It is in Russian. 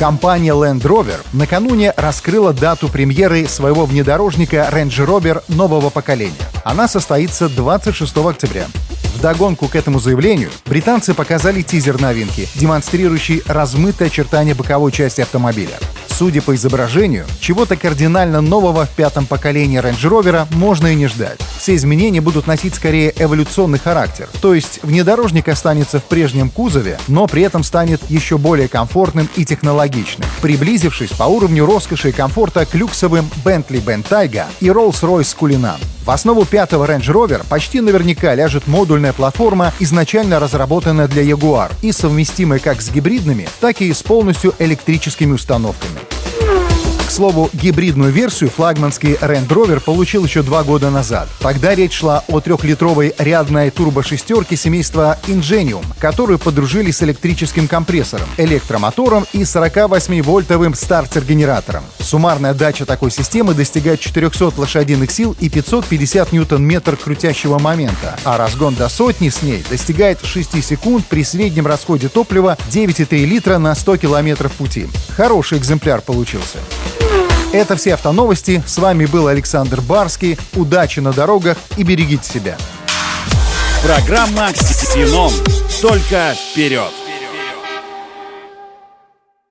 Компания Land Rover накануне раскрыла дату премьеры своего внедорожника Range Rover нового поколения. Она состоится 26 октября. Вдогонку к этому заявлению британцы показали тизер новинки, демонстрирующий размытые очертания боковой части автомобиля. Судя по изображению, чего-то кардинально нового в пятом поколении Range Rover можно и не ждать. Все изменения будут носить скорее эволюционный характер, то есть внедорожник останется в прежнем кузове, но при этом станет еще более комфортным и технологичным, приблизившись по уровню роскоши и комфорта к люксовым Bentley Bentayga и Rolls-Royce Cullinan. В основу пятого Range Rover почти наверняка ляжет модульная платформа, изначально разработанная для Jaguar и совместимая как с гибридными, так и с полностью электрическими установками. К слову, гибридную версию флагманский Land Rover получил еще два года назад. Тогда речь шла о трехлитровой рядной турбошестерке семейства Ingenium, которую подружили с электрическим компрессором, электромотором и 48-вольтовым стартер-генератором. Суммарная дача такой системы достигает 400 лошадиных сил и 550 ньютон-метр крутящего момента, а разгон до сотни с ней достигает 6 секунд при среднем расходе топлива 9,3 литра на 100 километров пути. Хороший экземпляр получился. Это все автоновости. С вами был Александр Барский. Удачи на дорогах и берегите себя. Программа «Ксенон». Только вперед!